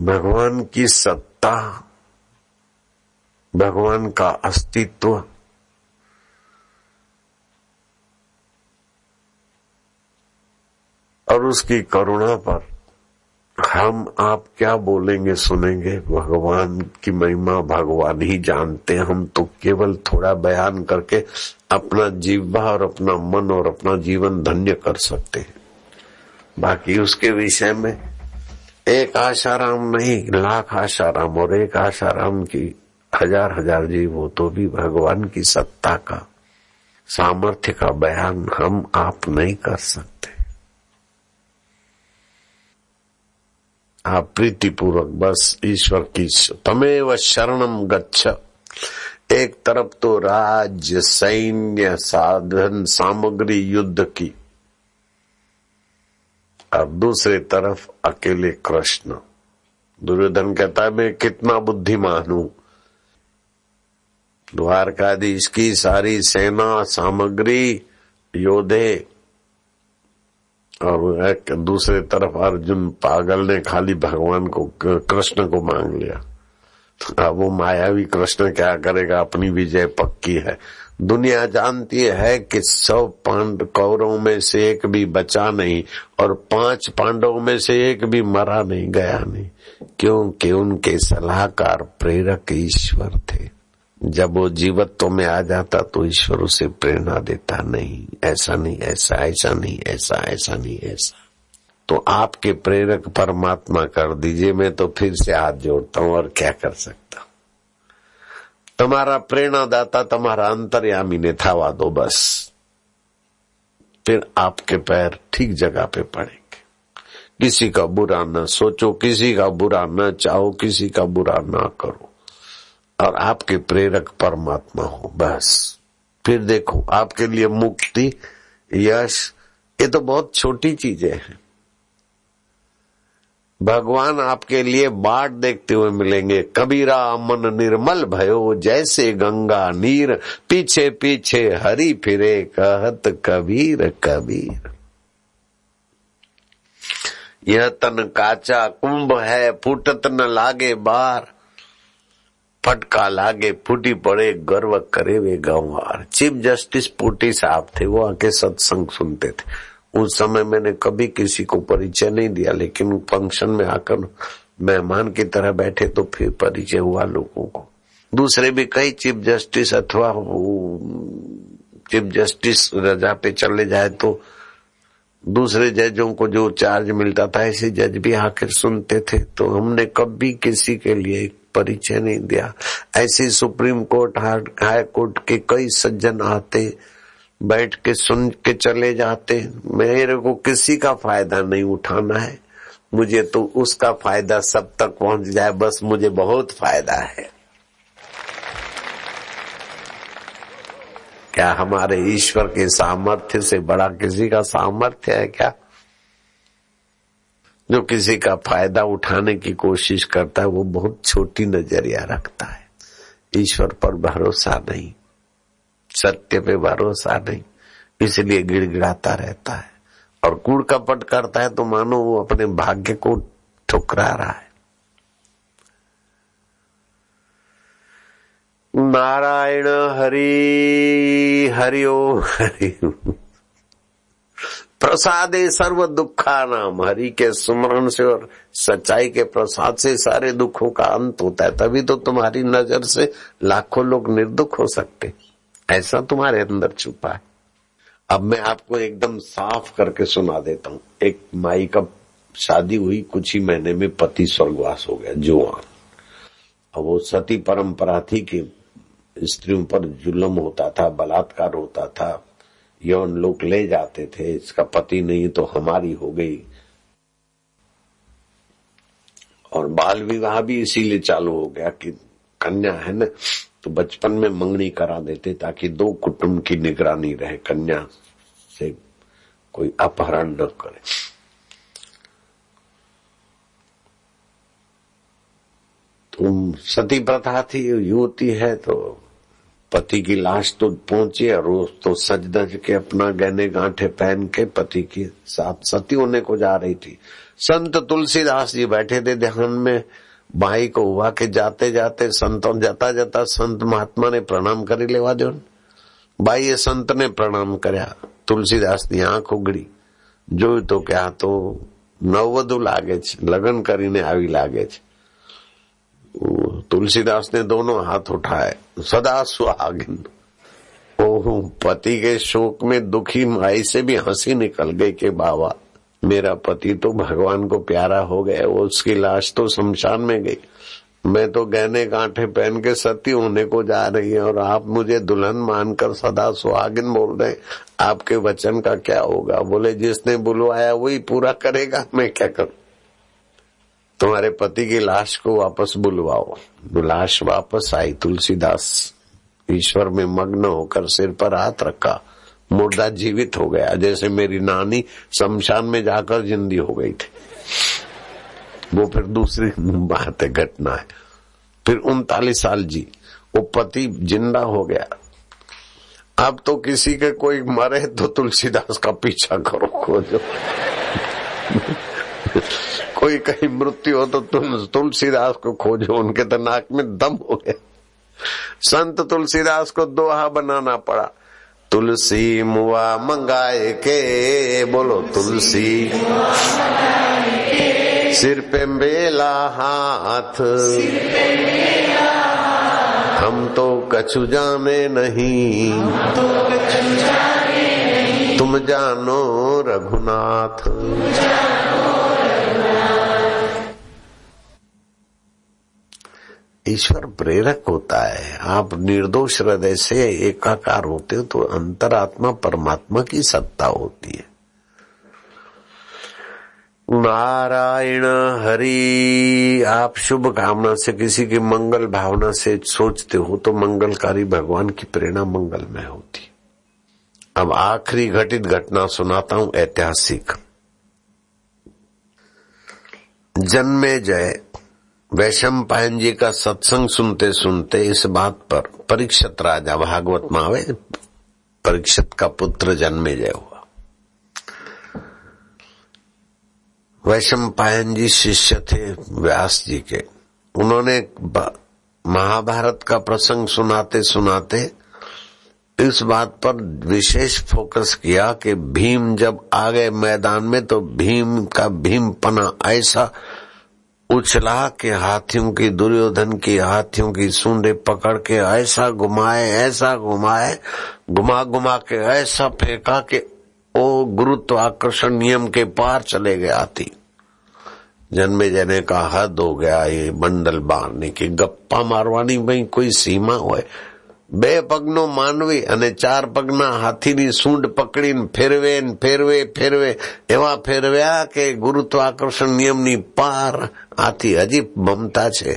भगवान की सत्ता, भगवान का अस्तित्व। और उसकी करुणा पर हम आप क्या बोलेंगे, सुनेंगे? भगवान की महिमा भगवान ही जानते हैं। हम तो केवल थोड़ा बयान करके अपना जीवा और अपना मन और अपना जीवन धन्य कर सकते हैं। बाकी उसके विषय में एक आशाराम नहीं, लाख आशाराम और एक आशाराम की हज़ार हज़ार जीव हो तो भी भगवान की सत्ता का, सामर्थ्य का बयान हम आप नहीं कर सकते। आप प्रीतिपूर्वक, बस ईश्वर की तमेव शरणम गच्छ। एक तरफ़ तो राज्य सैन्य, साधन, सामग्री, युद्ध की। और दूसरी तरफ़ अकेले कृष्ण। दुर्योधन कहता है, मैं कितना बुद्धिमान हूँ। द्वारकाधीश की सारी सेना, सामग्री योद्धे और एक दूसरे तरफ़ अर्जुन पागल ने खाली भगवान को, कृष्ण को मांग लिया। अब वो मायावी कृष्ण क्या करेगा? अपनी विजय पक्की है। दुनिया जानती है कि सौ पांड कौरों में से एक भी बचा नहीं और पाँच पांडवों में से एक भी मरा नहीं, गया नहीं। क्योंकि उनके सलाहकार प्रेरक ईश्वर थे। जब वो जीवत्व में आ जाता तो ईश्वर उसे प्रेरणा देता नहीं। ऐसा नहीं, ऐसा ऐसा नहीं, ऐसा ऐसा नहीं, ऐसा। तो आपके प्रेरक परमात्मा कर दीजिए, मैं तो फिर से हाथ जोड़ता हूँ और क्या कर सकता हूँ? તમારા પ્રેરણાદાતા તમારા अंतर्यामी ने थावा दो बस फिर आपके पैर ठीक जगह पे पड़ेंगे किसी का बुरा न सोचो किसी का बुरा न चाहो किसी का बुरा न करो और आपके प्रेरक परमात्मा हो बस फिर देखो आपके लिए मुक्ति यश ये तो बहुत छोटी चीजें हैं भगवान आपके लिए बाट देखते हुए मिलेंगे। कबीरा मन निर्मल भयो, जैसे गंगा, नीर, पीछे पीछे हरी फिरे, कहत कबीर कबीर। यह तन काचा कुंभ है, फूटत न लागे बार। फटका लागे, फूटी पड़े, गर्व करे वे गंवार। चीफ जस्टिस पुटी साहब थे, वो आके सत्संग सुनते थे। उस समय मैंने कभी किसी को परिचय नहीं दिया, लेकिन फ़ंक्शन में आकर मेहमान की तरह बैठे तो फिर परिचय हुआ लोगों को। दूसरे भी कई चीफ जस्टिस अथवा चीफ जस्टिस रजा पे चले जाए तो दूसरे जजों को जो चार्ज मिलता था, ऐसे जज भी आकर सुनते थे। तो हमने कभी किसी के लिए परिचय नहीं दिया। ऐसे सुप्रीम कोर्ट, हाई कोर्ट के कई सज्जन आते बैठ के सुन के चले जाते मेरे को किसी का फ़ायदा नहीं उठाना है। मुझे तो उसका फ़ायदा सब तक पहुँच जाए, बस मुझे बहुत फ़ायदा है। क्या हमारे ईश्वर के सामर्थ्य से बड़ा किसी का सामर्थ्य है क्या? जो किसी का फ़ायदा उठाने की कोशिश करता है, वो बहुत छोटी नज़रिया रखता है। ईश्वर पर भरोसा नहीं। सत्य पे भरोसा नहीं, इसलिए गिड़गिड़ाता रहता है। और कूड़ कपट करता है तो मानो वो अपने भाग्य को ठुकरा रहा है। नारायण हरि हरिओ हरि। प्रसादे सर्व दुखा नाम हरि के सुमरण से और सच्चाई के प्रसाद से सारे दुखों का अंत होता है, तभी तो तुम्हारी नज़र से लाखों लोग निर्दुख हो सकते। ऐसा तुम्हारे अंदर छुपा है। अब मैं आपको एकदम साफ़ करके सुना देता हूँ। एक माई का शादी हुई, कुछ ही महीने में पति स्वर्गवास हो गया, जुआन। अब वो सती परंपरा थी कि स्त्रियों पर जुलम होता था, बलात्कार होता था, यौन लोग ले जाते थे, इसका पति नहीं तो हमारी हो गई। और बाल विवाह भी इसीलिए चालू हो गया कि कन्या है ना तो बचपन में मंगनी करा देते ताकि दो कुटुंब की निगरानी रहे, कन्या से कोई अपहरण न करे। तुम सती प्रथा थी, युवती है तो पति की लाश तो पहुँची और रोज तो सज दज के अपना गहने गांठे पहन के पति के साथ सती होने को जा रही थी। संत तुलसीदास जी बैठे थे ध्यान में भाई को हुआ के जाते जाते संतों जाता जाता संत महात्मा ने प्रणाम करी लेवा दो भाई ये संत ने प्रणाम કર્યા તુલસીદાસની આંખ ઉગડી જોયું તો કે આ તો નવવધુ લાગે છે લગ્ન કરીને આવી લાગે છે तुलसीदास ने दोनों हाथ उठाए सदा सुहागिन ओह पति के शोक में दुखी माई से भी हंसी निकल गई कि बाबा मेरा पति तो भगवान को प्यारा हो गया, वो उसकी लाश तो शमशान में गई। मैं तो गहने गांठे पहन के सती होने को जा रही है और आप मुझे दुल्हन मानकर सदा सुहागिन बोल रहे आपके वचन का क्या होगा? बोले, जिसने बुलवाया वही पूरा करेगा, मैं क्या करूँ? तुम्हारे पति की लाश को वापस बुलवाओ। लाश वापस आई, तुलसीदास। ईश्वर में मग्न होकर सिर पर हाथ रखा। मुर्दा जीवित हो गया। जैसे मेरी नानी शमशान में जाकर जिंदी हो गई थी। वो फिर दूसरी बात है घटना है। फिर उनतालीस साल जी। वो पति ज़िंदा हो गया। अब तो किसी के कोई मरे तो तुलसीदास का पीछा करो। खोजो कोई कहीं मृत्यु हो तो तुम तुलसीदास को खोजो। उनके तो नाक में दम हो गया। संत तुलसीदास को दोहा बनाना पड़ा। तुलसी मुआ मंगाए के, बोलो तुलसी। सिर पे बेला हाथ। हम तो कछु जाने नहीं। तुम जानो रघुनाथ। ईश्वर प्रेरक होता है। आप निर्दोष हृदय से एकाकार होते हो तो अंतरात्मा परमात्मा की सत्ता होती है। नारायण हरि, आप शुभ कामना से किसी की मंगल भावना से सोचते हो तो मंगलकारी भगवान की प्रेरणा मंगल में होती अब आखिरी घटित घटना सुनाता हूँ ऐतिहासिक। जन्मे जय। वैशम पायन जी का सत्संग सुनते सुनते इस बात पर परीक्षित राजा भागवत में आवे परीक्षित का पुत्र जन्मे जय हुआ। वैशम पायन जी शिष्य थे व्यास जी के। उन्होंने महाभारत का प्रसंग सुनाते सुनाते इस बात पर विशेष फोकस किया कि भीम जब आ गए मैदान में तो भीम का भीमपना ऐसा उछला के हाथियों की, दुर्योधन की हाथियों की सूंदे पकड़ के ऐसा घुमाए ऐसा घुमाए, घुमा घुमा के, ऐसा फेंका के ओ गुरुत्व आकर्षण नियम के पार चले गया थी जन्मे जने का हद हो गया ये बंडल बारने की, गप्पा मारवानी भाई कोई सीमा हो। બે પગનો માનવી અને ચાર પગના હાથીની સૂંઢ પકડીને ફેરવે ફેરવે ફેરવે એવા ફેરવ્યા કે ગુરુત્વાકર્ષણ નિયમની પાર આથી હજી મમતા છે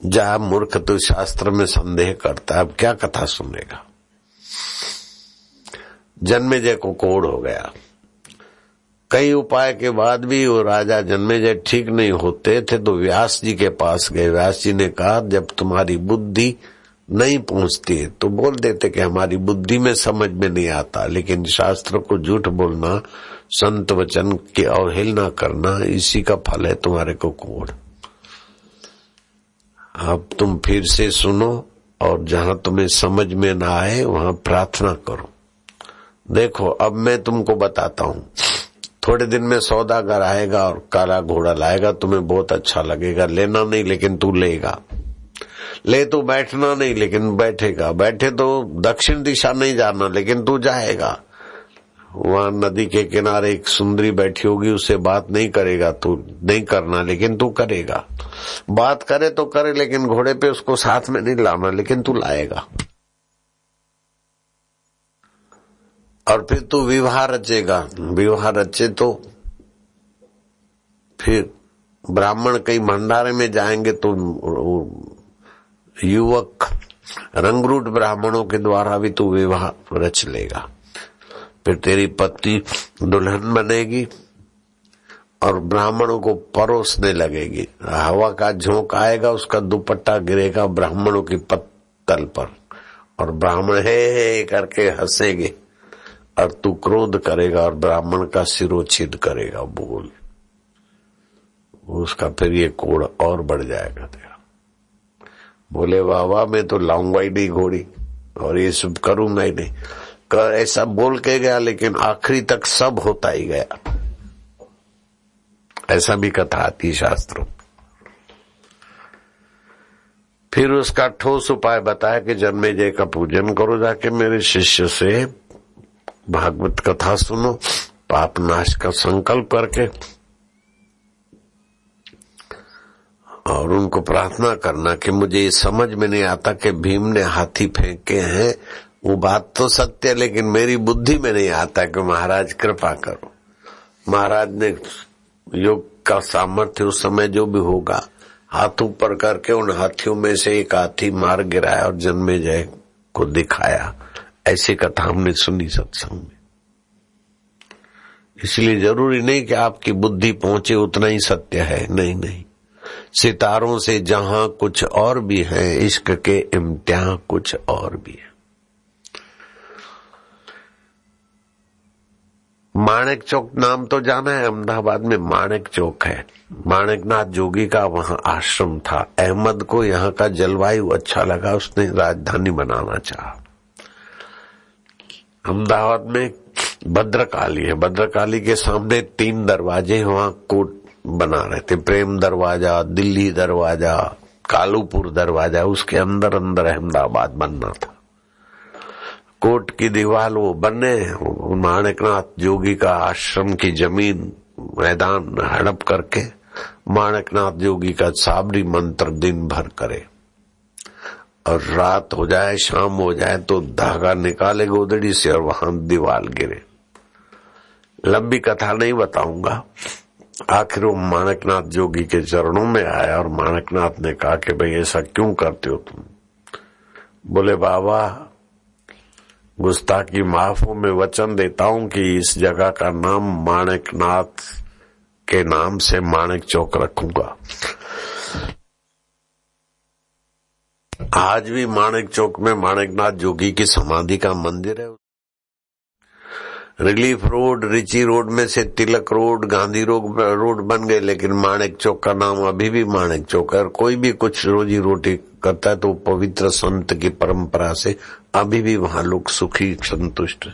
जा मूर्ख तो शास्त्र में संदेह करता है अब क्या कथा सुनेगा जन्मेजय को कोड़ हो गया कई उपाय के बाद भी वो राजा जन्मे जन्मेजय ठीक नहीं होते थे तो व्यास जी के पास गए। व्यास जी ने कहा, जब तुम्हारी बुद्धि नहीं पहुँचती है तो बोल देते कि हमारी बुद्धि में समझ में नहीं आता, लेकिन शास्त्र को झूठ बोलना, संत वचन की अवहेलना करना, इसी का फल है तुम्हारे को कोड़ अब तुम फिर से सुनो, और जहाँ तुम्हें समझ में ना आए, वहाँ प्रार्थना करो। देखो, अब मैं तुमको बताता हूँ। थोड़े दिन में सौदागर आएगा और काला घोड़ा लाएगा, तुम्हें बहुत अच्छा लगेगा। लेना नहीं, लेकिन तू लेगा। ले तो बैठना नहीं, लेकिन बैठेगा। बैठे तो दक्षिण दिशा नहीं जाना, लेकिन तू जाएगा। वहाँ नदी के किनारे एक सुंदरी बैठी होगी उससे बात नहीं करेगा तू, नहीं करना, लेकिन तू करेगा। बात करे तो करे, लेकिन घोड़े पे उसको साथ में नहीं लाना, लेकिन तू लाएगा। और फिर तू विवाह रचेगा। विवाह रचे तो फिर ब्राह्मण कई भंडारे में जाएँगे तो युवक रंगरूट ब्राह्मणों के द्वारा भी तू विवाह रच लेगा। फिर तेरी पत्नी दुल्हन बनेगी और ब्राह्मणों को परोसने लगेगी। हवा का झोंक आएगा, उसका दुपट्टा गिरेगा ब्राह्मणों की पत्तल पर और ब्राह्मण हे करके हंसेंगे। और तू क्रोध करेगा और ब्राह्मण का सिरोच्छेद करेगा, बोल। उसका फिर ये कोड़ और बढ़ जाएगा तेरा। बोले वाह मैं तो लाऊँगा ही नहीं घोड़ी, और ये सब करूँगा ही नहीं। कर ऐसा बोल के गया, लेकिन आखिरी तक सब होता ही गया। ऐसा भी कथा आती शास्त्रों। फिर उसका ठोस उपाय बताया कि जन्मे जय का पूजन करो, जाके मेरे शिष्य से भागवत कथा सुनो, पाप नाश का संकल्प करके, और उनको प्रार्थना करना कि मुझे ये समझ में नहीं आता कि भीम ने हाथी फेंके हैं, वो बात तो सत्य है, लेकिन मेरी बुद्धि में नहीं आता कि महाराज कृपा करो। महाराज ने योग का सामर्थ्य उस समय जो भी होगा, हाथ ऊपर करके उन हाथियों में से एक हाथी मार गिराया और जन्मे जय को दिखाया। ऐसी कथा हमने सुनी सत्संग में। इसलिए ज़रूरी नहीं कि आपकी बुद्धि पहुँचे, उतना ही सत्य है। नहीं नहीं। सितारों से जहाँ कुछ और भी है, इश्क के इम्तिहा कुछ और भी है। माणिक चौक नाम तो जाना है, अहमदाबाद में माणिक चौक है। माणिकनाथ जोगी का वहाँ आश्रम था। अहमद को यहाँ का जलवायु अच्छा लगा, उसने राजधानी बनाना चाहा। अहमदाबाद में भद्रकाली है। भद्रकाली के सामने तीन दरवाजे वहाँ कोट बना रहे थे। प्रेम दरवाज़ा, दिल्ली दरवाज़ा, कालूपुर दरवाज़ा, उसके अंदर अंदर अहमदाबाद बनना था। कोट की दीवार वो बने माणिकनाथ जोगी का आश्रम की ज़मीन, मैदान हड़प करके माणिकनाथ जोगी का साबरी मंत्र दिन भर करे। और रात हो जाए, शाम हो जाए तो धागा निकाले गोदड़ी से और वहाँ दीवार गिरे। लंबी कथा नहीं बताऊँगा। आखिर वो माणकनाथ जोगी के चरणों में आया और माणकनाथ ने कहा कि भाई ऐसा क्यों करते हो तुम? बोले, बाबा, गुस्ताखी माफ़ हो मैं वचन देता हूँ कि इस जगह का नाम माणकनाथ के नाम से माणक चौक रखूँगा। आज भी माणिक चौक में माणकनाथ जोगी की समाधि का मंदिर है। रिलीफ रोड, रिची रोड में से Tilak road, Gandhi road road बन गए, लेकिन माणिक चौक का नाम अभी भी माणिक चौक है। और कोई भी कुछ रोजी रोटी करता है तो पवित्र संत की परंपरा से अभी भी वहाँ लोग सुखी, संतुष्ट।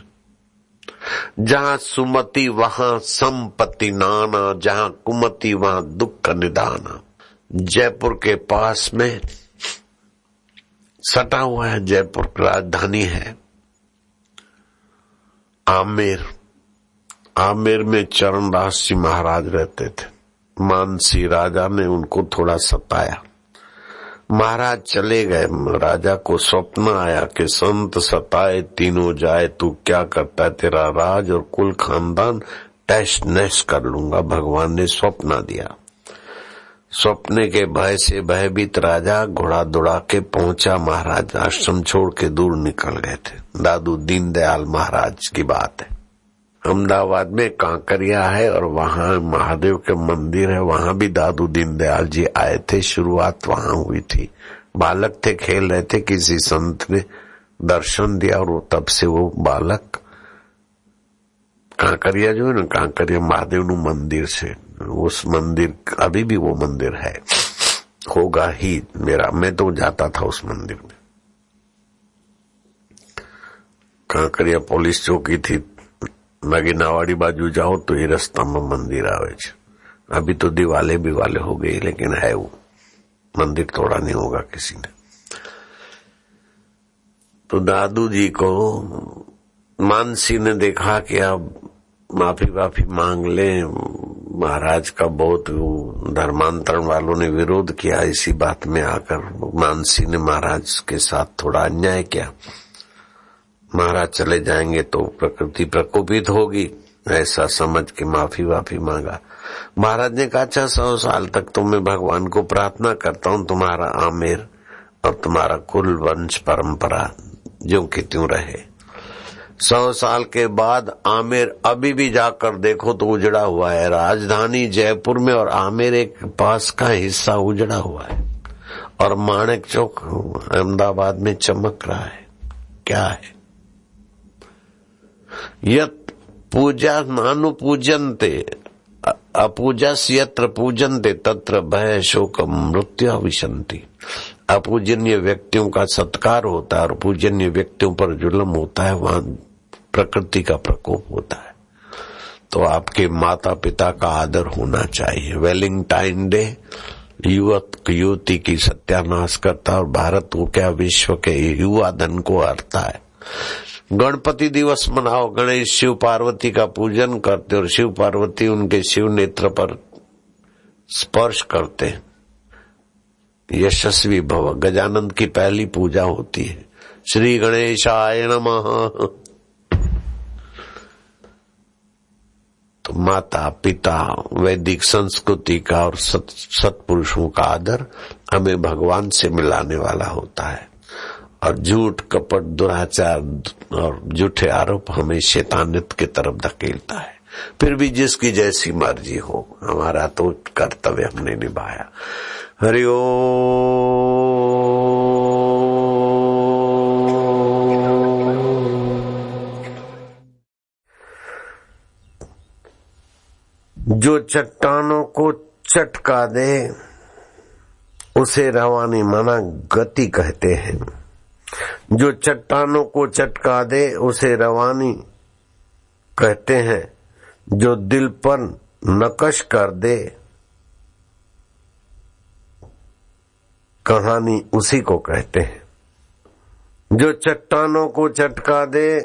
जहाँ सुमति, वहाँ संपत्ति नाना, जहाँ कुमति, वहाँ दुख निदाना। जयपुर के पास में सटा हुआ है जयपुर की राजधानी है। आमेर आमेर में चरणदास जी महाराज रहते थे। मानसी राजा ने उनको थोड़ा सताया। महाराज चले गए, राजा को स्वप्न आया कि संत सताए, तीनों जाए, तू क्या करता है तेरा राज और कुल खानदान? टैश नैश कर लूँगा, भगवान ने स्वप्न दिया। स्वप्ने के भय से भयभीत राजा घोड़ा दौड़ा के पहुँचा महाराज। आश्रम छोड़ के दूर निकल गए थे। दादू दीनदयाल महाराज की बात है। अहमदाबाद में कांकरिया है और वहाँ महादेव के मंदिर है। वहाँ भी दादू दीनदयाल जी आए थे। शुरुआत वहाँ हुई थी। बालक थे, खेल रहे थे। किसी संत ने दर्शन दिया और तब से वो बालक कांकरिया जो है ना, कांकरिया महादेव नु मंदिर से उस मंदिर अभी भी वो मंदिर है होगा ही मेरा मैं तो जाता था उस मंदिर में કાંકરિયા પોલીસ ચોકી थी नगीनावाड़ी बाजू जाओ तो ये रास्ता में मंदिर आवे अभी तो दिवाले बिवाले हो गई लेकिन है वो मंदिर तोड़ा नहीं होगा किसी ने तो दादू जी को मानसी ने देखा कि अब माफी वाफी मांग ले महाराज का बहुत धर्मांतरण वालों ने विरोध किया इसी बात में आकर। मानसी ने महाराज के साथ थोड़ा अन्याय किया। महाराज चले जाएँगे तो प्रकृति प्रकोपित होगी, ऐसा समझ के माफ़ी वाफी मांगा। महाराज ने कहा अच्छा सौ साल तक तो मैं भगवान को प्रार्थना करता हूँ, तुम्हारा आमेर और तुम्हारा कुल वंश परंपरा जो कि त्यों रहे। सौ साल के बाद आमेर अभी भी जाकर देखो तो उजड़ा हुआ है। राजधानी जयपुर में और आमेर एक पास का हिस्सा उजड़ा हुआ है। और माणक चौक अहमदाबाद में चमक रहा है। क्या है? यत पूजा नानु पूजनते अपूजस यत्र पूजनते, तत्र भय शोक मृत्यु विशंति अपूजनीय व्यक्तियों का सत्कार होता है और पूजनीय व्यक्तियों पर जुलम होता है, वहाँ प्रकृति का प्रकोप होता है। तो आपके माता पिता का आदर होना चाहिए। वेलिंगटाइन डे, युवक, युवती की सत्यानाश करता और भारत को क्या विश्व के युवा धन को हरता है। गणपति दिवस मनाओ, गणेश शिव पार्वती का पूजन करते और शिव पार्वती उनके शिव नेत्र पर स्पर्श करते यशस्वी भव। गजानंद की पहली पूजा होती है। श्री गणेशाय नमः। तो माता पिता वैदिक संस्कृति का और सत, सत्पुरुषों का आदर हमें भगवान से मिलाने वाला होता है। और झूठ कपट दुराचार और झूठे आरोप हमें शैतानित की तरफ़ धकेलता है। फिर भी जिसकी जैसी मर्ज़ी हो हमारा तो कर्तव्य हमने निभाया। हरिओ जो चट्टानों को चटका दे, उसे रवानी माना गति कहते हैं। जो चट्टानों को चटका दे, उसे रवानी कहते हैं। जो दिल पर नकश कर दे कहानी उसी को कहते हैं। जो चट्टानों को चटका दे,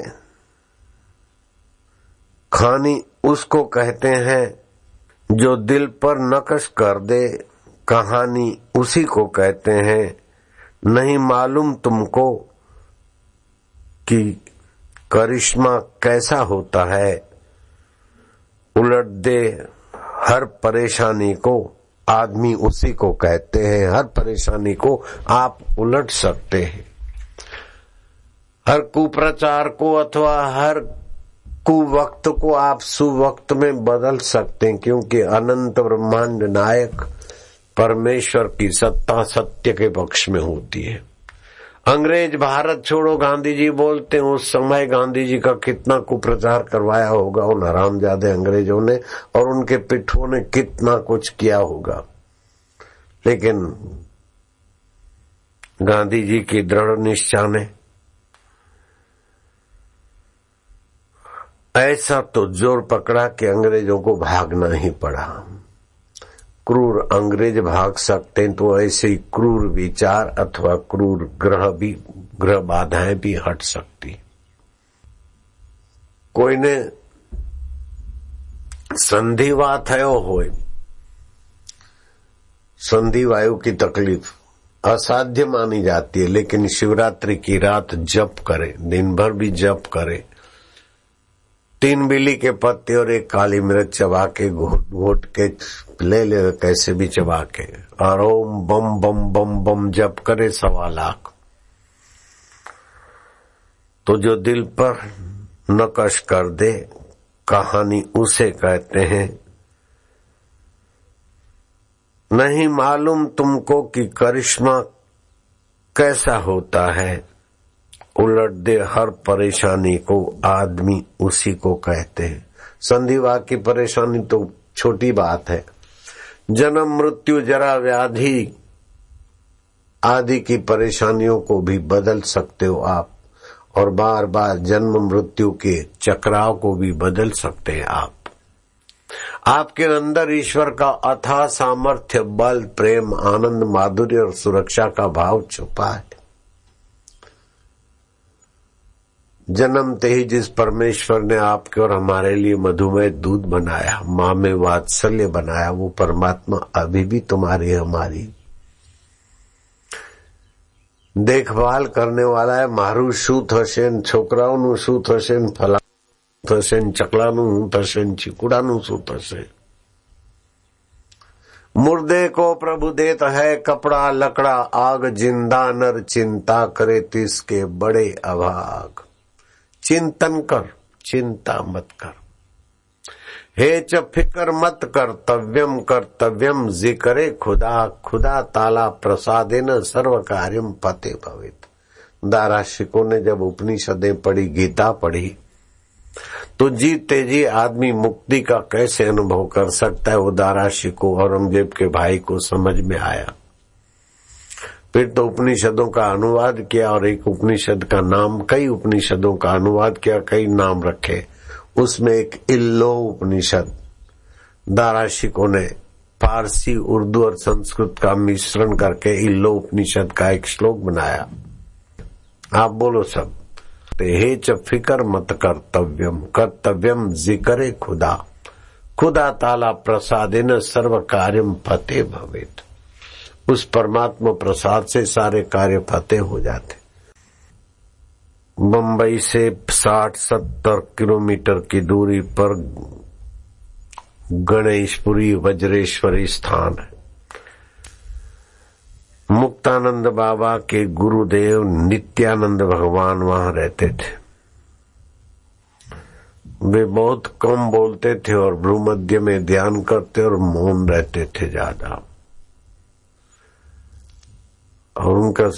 खानी उसको कहते हैं, जो दिल पर नकश कर दे, कहानी उसी को कहते हैं। नहीं मालूम तुमको कि करिश्मा कैसा होता है। उलट दे हर परेशानी को। आदमी उसी को कहते हैं, हर परेशानी को आप उलट सकते हैं। हर कुप्रचार को अथवा हर कुवक्त को आप सुवक्त में बदल सकते हैं, क्योंकि अनंत ब्रह्मांड नायक परमेश्वर की सत्ता सत्य के पक्ष में होती है। अंग्रेज़ भारत छोड़ो गांधी जी बोलते हैं, उस समय गांधी जी का कितना कुप्रचार करवाया होगा उन हरामजादे अंग्रेज़ों ने और उनके पिठों ने कितना कुछ किया होगा। लेकिन गांधी जी की दृढ़ निश्चा ने ऐसा तो ज़ोर पकड़ा कि अंग्रेज़ों को भागना ही पड़ा। क्रूर अंग्रेज़ भाग सकते हैं तो ऐसे ही क्रूर विचार अथवा क्रूर ग्रह भी, ग्रह बाधाएँ भी हट सकती कोई ने संधिवा थो हो संधि वायु की तकलीफ़ असाध्य मानी जाती है, लेकिन शिवरात्रि की रात जप करे, दिन भर भी जप करे तीन बिल्ली के पत्ते और एक काली मिर्च चबा के घोट घोट के ले ले, कैसे भी चबा के। और ओम बम बम बम बम जप करे सवा लाख। तो जो दिल पर नकश कर दे, कहानी उसे कहते हैं। नहीं मालूम तुमको कि करिश्मा कैसा होता है। उलट दे हर परेशानी को आदमी उसी को कहते हैं। संधिवा की परेशानी तो छोटी बात है। जन्म, मृत्यु, जरा व्याधि आदि की परेशानियों को भी बदल सकते हो आप, और बार बार जन्म, मृत्यु के चक्राव को भी बदल सकते हैं आप। आपके अंदर ईश्वर का अथा सामर्थ्य, बल, प्रेम, आनंद, माधुर्य और सुरक्षा का भाव छुपा है। जन्मते ही जिस परमेश्वर ने आपके और हमारे लिए मधुमेह दूध बनाया माँ में वात्सल्य बनाया वो परमात्मा अभी भी तुम्हारी हमारी देखभाल करने वाला है મારું શું થશે છોકરાઓનું શું થશે ફલા થશે ચકલાનું શું થશે ચીકુડાનું શું થશે मुर्दे को प्रभु देत है कपड़ा लकड़ा आग जिंदा नर चिंता करे तिसके बड़े अभाग चिंतन कर, चिंता मत कर। हे च फिकर मत कर्तव्यम कर्तव्यम जिक्रे खुदा खुदा ताला प्रसादे न सर्व कार्यम पते भवित। दारा दाराशिकों ने जब उपनिषदें पढ़ी, गीता पढ़ी तो जी आदमी मुक्ति का कैसे अनुभव कर सकता है वो दाराशिको औरंगज़ेब के भाई को समझ में आया। फिर तो उपनिषदों का अनुवाद किया और एक उपनिषद का नाम, कई उपनिषदों का अनुवाद किया, कई नाम रखे। उसमें एक इल्लो उपनिषद, दाराशिकों ने फारसी, उर्दू और संस्कृत का मिश्रण करके इल्लो उपनिषद का एक श्लोक बनाया। आप बोलो सब। हे च फिकर मत कर्तव्यम कर्तव्यम जिक्रे खुदा। खुदा ताला प्रसादेन सर्व कार्यम फतेह भवेत। उस परमात्मा प्रसाद से सारे कार्य फतेह हो जाते। बम्बई से साठ सत्तर किलोमीटर की दूरी पर गणेशपुरी वज्रेश्वरी स्थान है। मुक्तानंद बाबा के गुरुदेव नित्यानंद भगवान वहाँ रहते थे। वे बहुत कम बोलते थे और भ्रूमध्य में ध्यान करते और मौन रहते थे ज़्यादा। और उनका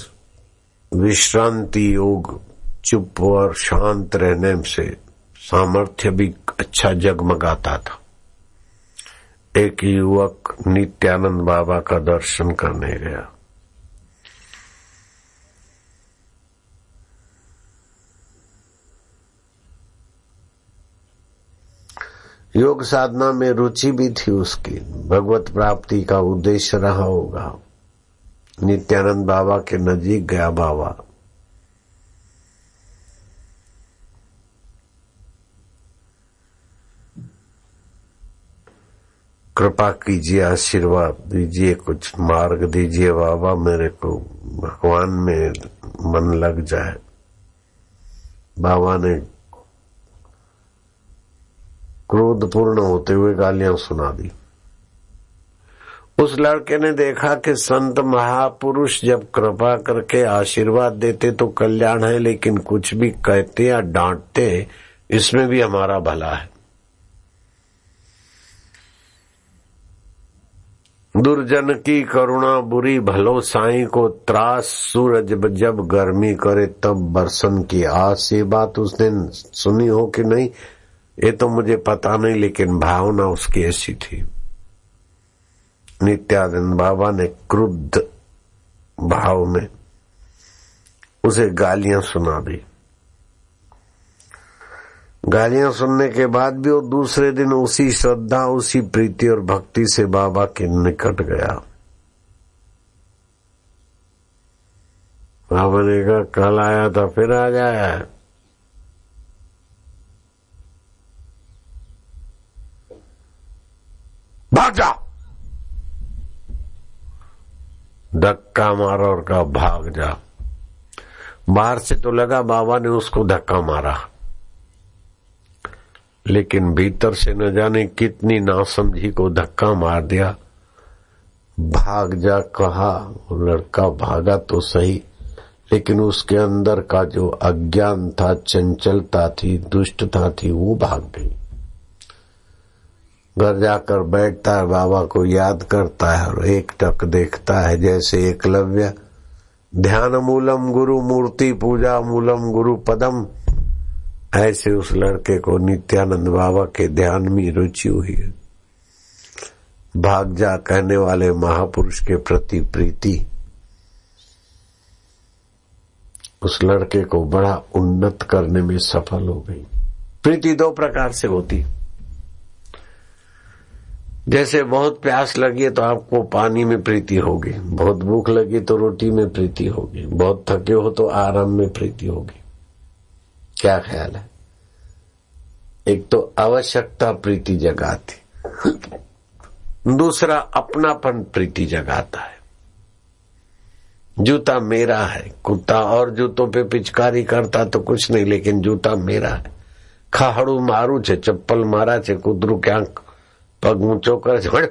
विश्रांति योग चुप और शांत रहने से सामर्थ्य भी अच्छा जगमगाता था। एक युवक नित्यानंद बाबा का दर्शन करने गया। योग साधना में रुचि भी थी उसकी। भगवत प्राप्ति का उद्देश्य रहा होगा। नित्यानंद बाबा के नजीक गया बाबा। कृपा कीजिए, आशीर्वाद दीजिए, कुछ मार्ग दीजिए बाबा, मेरे को भगवान में मन लग जाए। बाबा ने क्रोधपूर्ण होते हुए गालियाँ सुना दी। उस लड़के ने देखा कि संत महापुरुष जब कृपा करके आशीर्वाद देते तो कल्याण है, लेकिन कुछ भी कहते या डांटते, इसमें भी हमारा भला है। दुर्जन की करुणा बुरी, भलो साई को त्रास, सूरज जब गर्मी करे, तब बरसन की आस। ये बात उसने सुनी हो कि नहीं, ये तो मुझे पता नहीं, लेकिन भावना उसकी ऐसी थी। नित्यानंद बाबा ने क्रुद्ध भाव में उसे गालियाँ सुना दी। गालियाँ सुनने के बाद भी वो दूसरे दिन उसी श्रद्धा, उसी प्रीति और भक्ति से बाबा के निकट गया। बाबा ने कहा, कल आया था, फिर आ जाया है। भाग जा। धक्का मारा और कहा, भाग जा। बाहर से तो लगा बाबा ने उसको धक्का मारा। लेकिन भीतर से न जाने कितनी नासमझी को धक्का मार दिया। भाग जा कहा लड़का भागा तो सही, लेकिन उसके अंदर का जो अज्ञान था, चंचलता थी दुष्टता थी, वो भाग गई। घर जाकर बैठता है, बाबा को याद करता है और एक टक देखता है जैसे एकलव्य ध्यान मूलम गुरु मूर्ति पूजा मूलम गुरु पदम। ऐसे उस लड़के को नित्यानंद बाबा के ध्यान में रुचि हुई है। भाग जा कहने वाले महापुरुष के प्रति प्रीति। उस लड़के को बड़ा उन्नत करने में सफल हो गई। प्रीति दो प्रकार से होती है। जैसे बहुत प्यास लगी तो आपको पानी में प्रीति होगी बहुत भूख लगी तो रोटी में प्रीति होगी बहुत थके हो तो आराम में प्रीति होगी क्या ख्याल है एक तो आवश्यकता प्रीति जगाती दूसरा अपनापन प्रीति जगाता है जूता मेरा है कुत्ता और जूतों पे पिचकारी करता तो कुछ नहीं लेकिन जूता मेरा है खाड़ू मारू છે ચપ્પલ મારા છે કૂતરું ક્યાંક पग ऊंचो कर झड़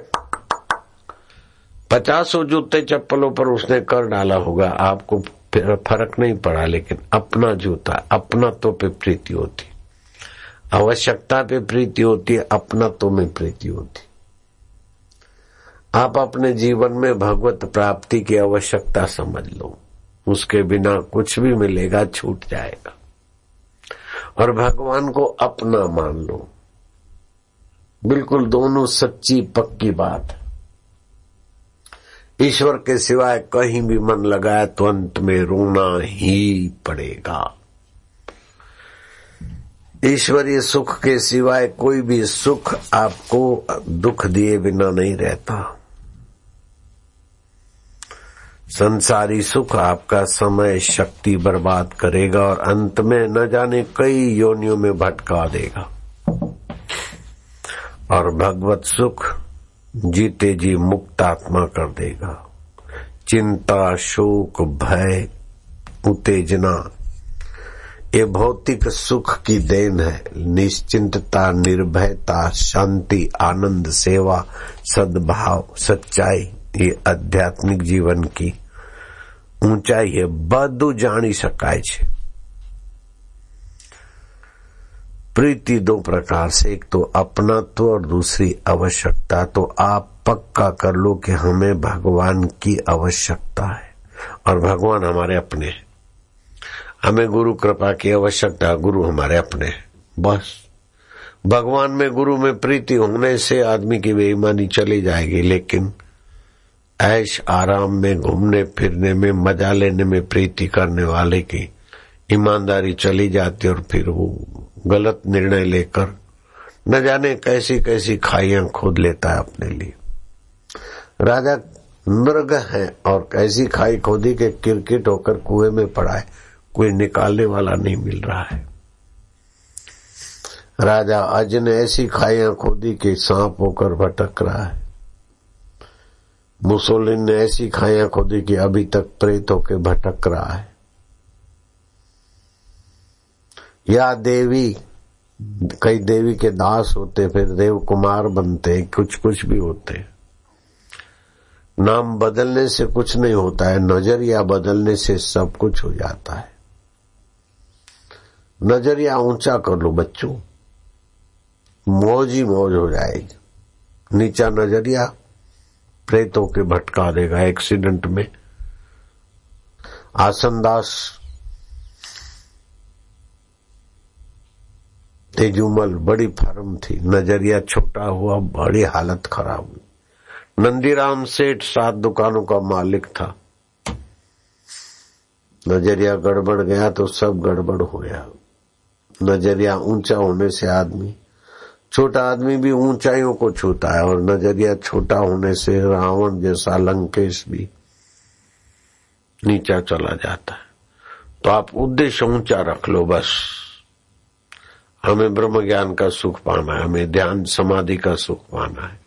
पचासों जूते चप्पलों पर उसने कर डाला होगा आपको फ़र्क नहीं पड़ा लेकिन अपना जूता अपना तो पे प्रीति होती आवश्यकता पे प्रीति होती है अपना तो में प्रीति होती आप अपने जीवन में भगवत प्राप्ति की आवश्यकता समझ लो उसके बिना कुछ भी मिलेगा छूट जाएगा और भगवान को अपना मान लो बिल्कुल दोनों सच्ची पक्की बात ईश्वर के सिवाय कहीं भी मन लगाए तो अंत में रोना ही पड़ेगा। ईश्वरीय सुख के सिवाय कोई भी सुख आपको दुख दिए बिना नहीं रहता। संसारी सुख आपका समय शक्ति बर्बाद करेगा और अंत में न जाने कई योनियों में भटका देगा। और भगवत सुख जीते जी मुक्त आत्मा कर देगा चिंता शोक भय उत्तेजना ये भौतिक सुख की देन है निश्चिंतता निर्भयता शांति आनंद सेवा सद्भाव सच्चाई ये आध्यात्मिक जीवन की ઊંચાઈ એ બધું જાણી શકાય છે प्रीति दो प्रकार से, एक तो अपनात्व और दूसरी आवश्यकता। तो आप पक्का कर लो कि हमें भगवान की आवश्यकता है और भगवान हमारे अपने हैं। हमें गुरु कृपा की आवश्यकता, गुरु हमारे अपने हैं। बस। भगवान में गुरु में प्रीति होने से आदमी की बेईमानी चली जाएगी, लेकिन ऐश आराम में, घूमने, फिरने में, मज़ा लेने में प्रीति करने वाले की ईमानदारी चली जाती और फिर वो गलत निर्णय लेकर न जाने कैसी कैसी खाइयाँ खोद लेता है अपने लिए। राजा मृग है और कैसी खाई खोदी के क्रिकेट होकर कुएँ में पड़ा है। कोई निकालने वाला नहीं मिल रहा है। राजा अज ने ऐसी खाइयाँ खोदी कि सांप होकर भटक रहा है। मुसोलिन ने ऐसी खाया खोदी कि अभी तक प्रेत होकर भटक रहा है। या देवी, कई देवी के दास होते, फिर देव कुमार बनते कुछ कुछ भी होते। नाम बदलने से कुछ नहीं होता है, नज़रिया बदलने से सब कुछ हो जाता है। नज़रिया ऊँचा कर लो बच्चों, मौज ही मौज हो जाएगी। नीचा नज़रिया प्रेतों के भटका देगा एक्सीडेंट में। आसनदास तेजुमल, बड़ी फर्म थी। नज़रिया छोटा हुआ, बड़ी हालत खराब हुई। नंदीराम सेठ सात दुकानों का मालिक था। नज़रिया गड़बड़ गया तो सब गड़बड़ हो गया। नज़रिया ऊँचा होने से आदमी, छोटा आदमी भी ऊंचाइयों को छूता है और नज़रिया छोटा होने से रावण जैसा लंकेश भी नीचा चला जाता है। तो आप उद्देश्य ऊँचा रख लो बस। हमें ब्रह्म ज्ञान का सुख पाना है, हमें ध्यान समाधि का सुख पाना है,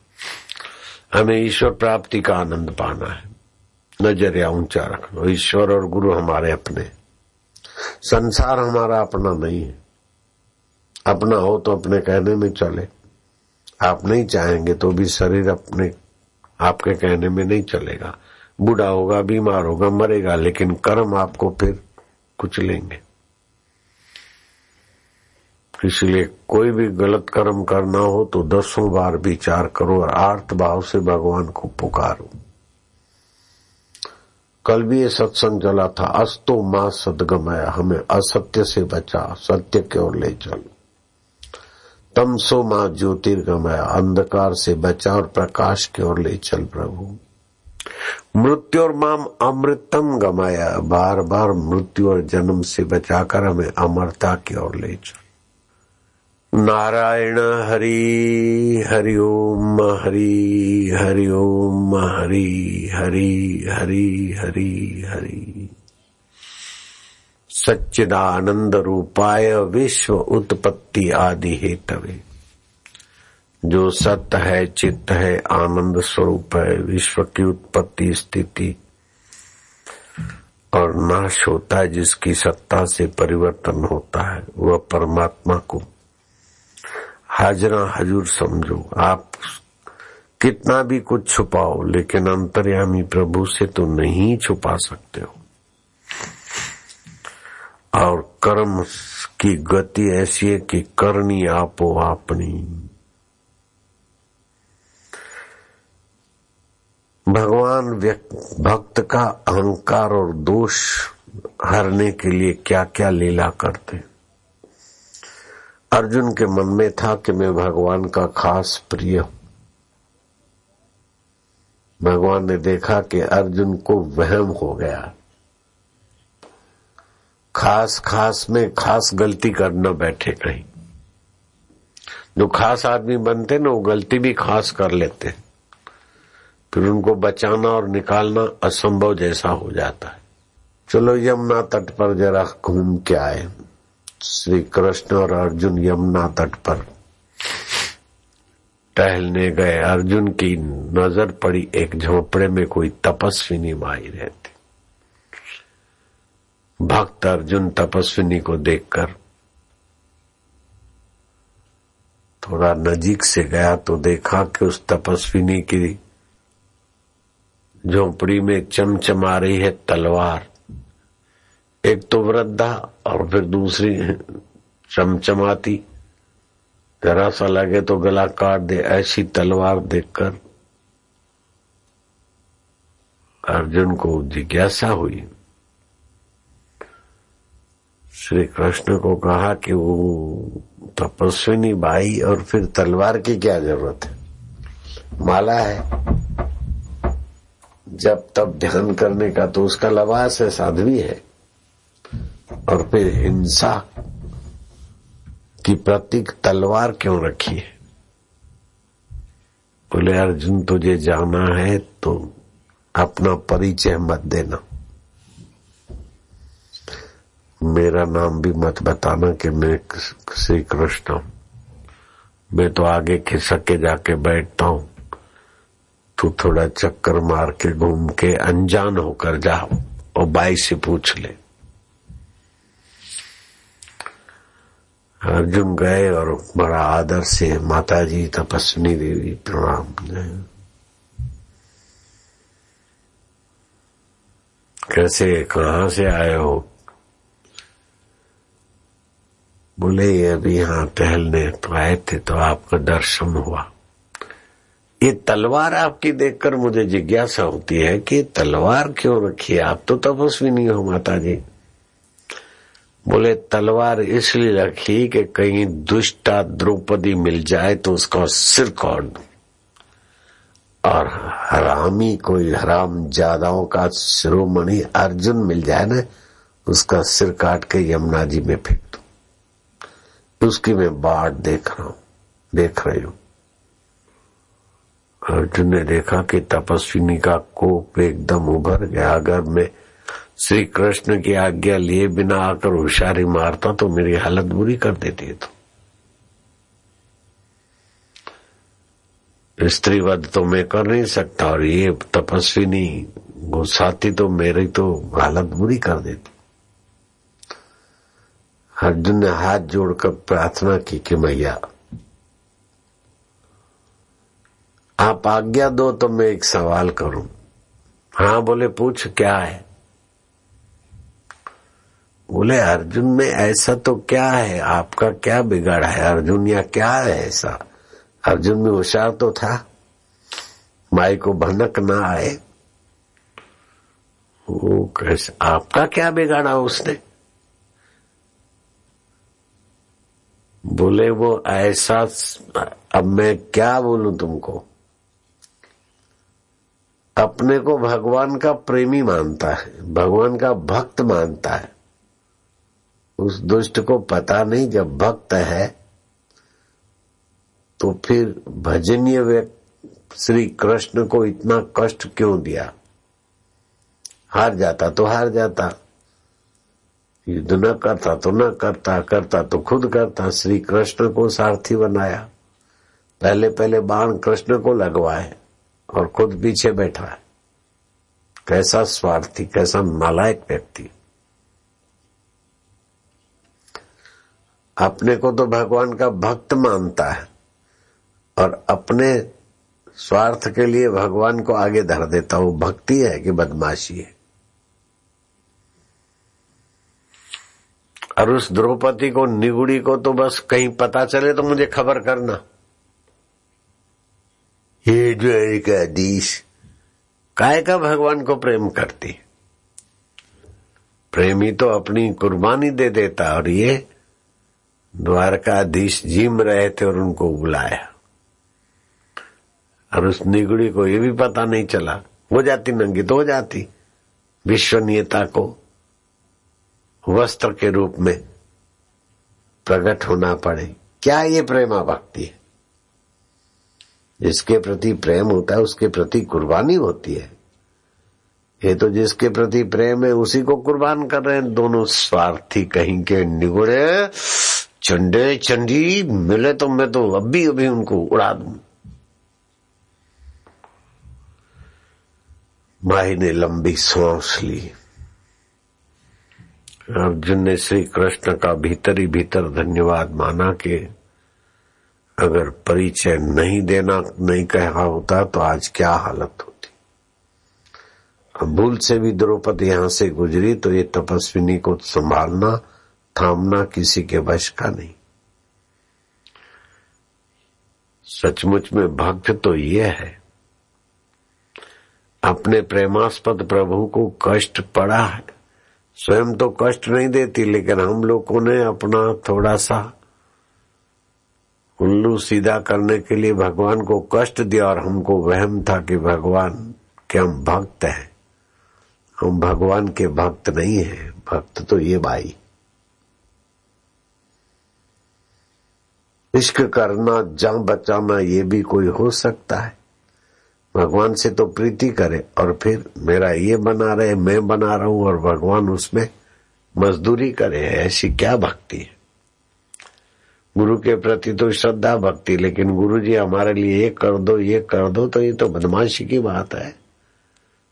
हमें ईश्वर प्राप्ति का आनंद पाना है। नज़रिया ऊँचा रखना, ईश्वर और गुरु हमारे अपने संसार हमारा अपना नहीं है। अपना हो तो अपने कहने में चले। आप नहीं चाहेंगे तो भी शरीर अपने, आपके कहने में नहीं चलेगा। बूढ़ा होगा, बीमार होगा, मरेगा, लेकिन कर्म आपको फिर कुछ लेंगे। इसलिए कोई भी गलत कर्म करना हो तो दसों बार विचार करो और आर्थ भाव से भगवान को पुकारो। कल भी ये सत्संग चला था, अस्तो माँ सदगमया, हमें असत्य से बचा, सत्य की ओर ले चलो। तमसो माँ ज्योतिर्गमय, अंधकार से बचा और प्रकाश की ओर ले चल प्रभु। मृत्यु और माम अमृतम गमाया, बार बार मृत्यु और जन्म से बचाकर हमें अमरता की ओर ले चल। नारायण हरि हरि ओम हरि हरि ओम हरि हरि हरि हरि हरि। सच्चिदानंद रूपाय विश्व उत्पत्ति आदि हेतवे। जो सत्य है, चित्त है, आनंद स्वरूप है, विश्व की उत्पत्ति स्थिति और नाश होता है, जिसकी सत्ता से परिवर्तन होता है, वह परमात्मा को हाजरा हजूर समझो। आप कितना भी कुछ छुपाओ, लेकिन अंतर्यामी प्रभु से तो नहीं छुपा सकते हो। और कर्म की गति ऐसी है कि करनी आपो अपनी भगवान भक्त का अहंकार और दोष हरने के लिए क्या क्या लीला करते अर्जुन के मन में था कि मैं भगवान का खास प्रिय हूँ। भगवान ने देखा कि अर्जुन को वहम हो गया। खास खास में खास गलती करना बैठे कहीं। जो खास आदमी बनते ना, वो गलती भी खास कर लेते। फिर उनको बचाना और निकालना असंभव जैसा हो जाता है। चलो यमुना तट पर जरा घूम के आए। श्री कृष्ण और अर्जुन यमुना तट पर टहलने गए। अर्जुन की नज़र पड़ी एक झोपड़े में, कोई तपस्विनी माई रहती। भक्त अर्जुन तपस्विनी को देखकर थोड़ा नजीक से गया तो देखा कि उस तपस्विनी की झोपड़ी में चमचमा रही है तलवार। एक तो वृद्धा और फिर दूसरी चमचमाती। जरा सा लगे तो गला काट दे, ऐसी तलवार देखकर अर्जुन को जिज्ञासा हुई। श्री कृष्ण को कहा कि वो तपस्विनी बाई और फिर तलवार की क्या ज़रूरत है? माला है। जब तब ध्यान करने का तो उसका लवास है, साध्वी है। और फिर हिंसा की प्रतीक तलवार क्यों रखी है? बोले, अर्जुन, तुझे जाना है तो अपना परिचय मत देना। मेरा नाम भी मत बताना कि मैं श्री कृष्ण हूँ। मैं तो आगे खिसक के जाके बैठता हूँ। तू थोड़ा चक्कर मार के घूम के अनजान होकर जाओ और बाई से पूछ ले। अर्जुन गए और बड़ा आदर से माता जी तपस्विनी देवी प्रणाम। कैसे, कहा से आए हो? बोले, अभी यहाँ टहलने तो आए थे तो आपका दर्शन हुआ। ये तलवार आपकी देखकर मुझे जिज्ञासा होती है कि तलवार क्यों रखी है? आप तो तपस्वी नहीं हो माता जी बोले, तलवार इसलिए रखी कि कहीं दुष्टा द्रौपदी मिल जाए तो उसका सिर काट दू। और हरामी कोई हराम जादाओं का शिरोमणि अर्जुन मिल जाए ना, उसका सिर काट के यमुना जी में फेंक दू। उसकी मैं बाट देख रहा हूँ, देख रही हूँ। अर्जुन ने देखा कि तपस्विनी का कोप एकदम उभर गया। अगर मैं श्री कृष्ण की आज्ञा लिए बिना आकर होशियारी मारता तो मेरी हालत बुरी कर देती तो। स्त्रीवध तो मैं कर नहीं सकता और ये तपस्विनी गुस्साती तो मेरी तो हालत बुरी कर देती। अर्जुन ने हाथ जोड़कर प्रार्थना की कि मैया, आप आज्ञा दो तो मैं एक सवाल करूँ। हाँ बोले, पूछ क्या है? बोले, अर्जुन में ऐसा तो क्या है? आपका क्या बिगाड़ा है? अर्जुन, या क्या है ऐसा? अर्जुन में होशियार तो था। माई को भनक ना आए। वो कैसे, आपका क्या बिगाड़ा उसने? बोले, वो ऐसा अब मैं क्या बोलूँ तुमको? अपने को भगवान का प्रेमी मानता है, भगवान का भक्त मानता है। उस दुष्ट को पता नहीं जब भक्त है तो फिर भजनीय व्यक्ति श्री कृष्ण को इतना कष्ट क्यों दिया? हार जाता तो हार जाता। युद्ध न करता तो न करता करता तो खुद करता। श्री कृष्ण को सारथी बनाया। पहले पहले बाण कृष्ण को लगवाए और खुद पीछे बैठा। है कैसा स्वार्थी, कैसा नालायक व्यक्ति। अपने को तो भगवान का भक्त मानता है और अपने स्वार्थ के लिए भगवान को आगे धर देता वो भक्ति है कि बदमाशी है? और उस द्रौपदी को, निगुड़ी को तो बस कहीं पता चले तो मुझे खबर करना। ये जो द्वारिकाधीश काय का भगवान को प्रेम करती? प्रेमी तो अपनी कुर्बानी दे देता और ये द्वारकाधीश जिम रहे थे और उनको बुलाया। और उस निगुड़ी को ये भी पता नहीं चला। हो जाती नंगी तो हो जाती। विश्वनीयता को वस्त्र के रूप में प्रकट होना पड़े। क्या ये प्रेमा भक्ति है? जिसके प्रति प्रेम होता है, उसके प्रति कुर्बानी होती है। ये तो जिसके प्रति प्रेम है, उसी को कुर्बान कर रहे हैं। दोनों स्वार्थी कहीं के निगुड़े चंडे चंडी, मिले तो मैं तो अभी अभी उनको उड़ा दू। माही ने लंबी सांस ली। अर्जुन ने श्री कृष्ण का भीतर ही भीतर धन्यवाद माना कि अगर परिचय नहीं देना, नहीं कहा होता तो आज क्या हालत होती। अब भूल से भी द्रौपदी यहाँ से गुजरी तो ये तपस्विनी को संभालना थामना किसी के वश का नहीं। सचमुच में भक्त तो ये है। अपने प्रेमास्पद प्रभु को कष्ट पड़ा है। स्वयं तो कष्ट नहीं देती, लेकिन हम लोगों ने अपना थोड़ा सा उल्लू सीधा करने के लिए भगवान को कष्ट दिया और हमको वहम था कि भगवान के हम भक्त हैं। हम भगवान के भक्त नहीं है। भक्त तो ये भाई। इश्क करना, जान बचाना, ये भी कोई हो सकता है। भगवान से तो प्रीति करे और फिर मेरा ये बना रहे, मैं बना रहा हूँ और भगवान उसमें मजदूरी करे, ऐसी क्या भक्ति है? गुरु के प्रति तो श्रद्धा भक्ति, लेकिन गुरु जी हमारे लिए ये कर दो, ये कर दो तो ये तो बदमाशी की बात है।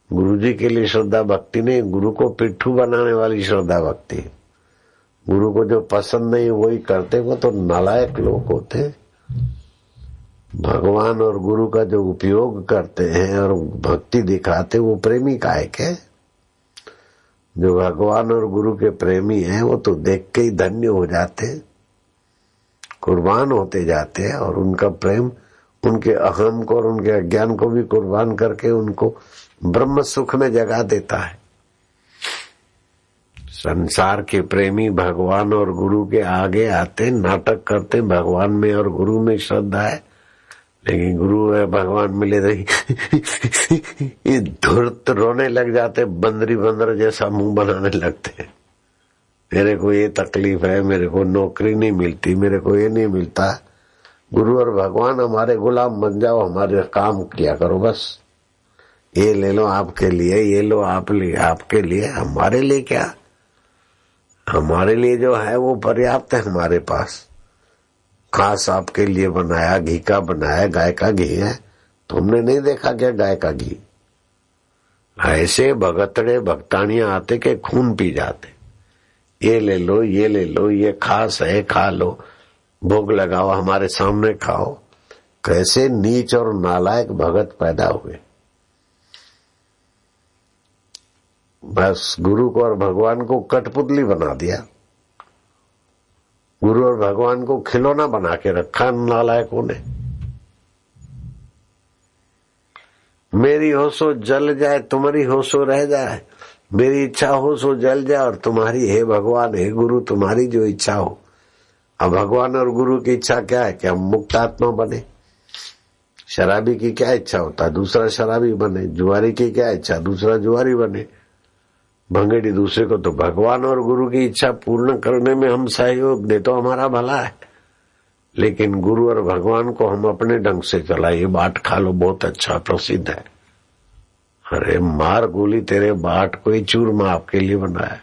गुरु जी के लिए श्रद्धा भक्ति नहीं, गुरु को पिट्ठू बनाने वाली श्रद्धा भक्ति गुरु को जो पसंद नहीं, वही करते वो तो नालायक लोग होते भगवान और गुरु का जो उपयोग करते हैं और भक्ति दिखाते वो प्रेमी कायक है। जो भगवान और गुरु के प्रेमी हैं, वो तो देख के ही धन्य हो जाते कुर्बान होते जाते हैं और उनका प्रेम, उनके अहम को और उनके अज्ञान को भी कुर्बान करके उनको ब्रह्म सुख में जगा देता है। संसार के प्रेमी भगवान और गुरु के आगे आते, नाटक करते, भगवान में और गुरु में श्रद्धा है। लेकिन गुरु है भगवान मिले नहीं। ये धुरत रोने लग जाते, बंदरी बंदर जैसा मुँह बनाने लगते मेरे को ये तकलीफ़ है, मेरे को नौकरी नहीं मिलती, मेरे को ये नहीं मिलता। गुरु और भगवान हमारे गुलाम बन जाओ, हमारे काम किया करो बस। ये ले लो आपके लिए, ये लो आप लिए, आपके लिए, हमारे लिए क्या? हमारे लिए जो है वो पर्याप्त है हमारे पास। खास आपके लिए बनाया घी का, बनाया गाय का घी है। तुमने नहीं देखा क्या गाय का घी? ऐसे भगतड़े भक्तानिया आते के खून पी जाते। ये ले लो, ये ले लो, ये खास है खा लो। भोग लगाओ, हमारे सामने खाओ। कैसे नीच और नालायक भगत पैदा हुए। बस गुरु को और भगवान को कठपुतली बना दिया। गुरु और भगवान को खिलौना बना के रखा नालायकों ने मेरी हो सो जल जाए, तुम्हारी हो सो रह जाए। मेरी इच्छा हो सो जल जाए और तुम्हारी, हे भगवान, हे गुरु, तुम्हारी जो इच्छा हो। अब भगवान और गुरु की इच्छा क्या है कि हम मुक्त आत्मा बने? शराबी की क्या इच्छा होता? है दूसरा शराबी बने, जुआरी की क्या इच्छा? दूसरा जुआरी बने। भंगेड़ी दूसरे को तो भगवान और गुरु की इच्छा पूर्ण करने में हम सहयोग दे तो हमारा भला है। लेकिन गुरु और भगवान को हम अपने ढंग से चलाइए, बाट खा लो, बहुत अच्छा प्रसिद्ध है। अरे मार गोली, तेरे बाट को ही चूरमा आपके लिए बनाया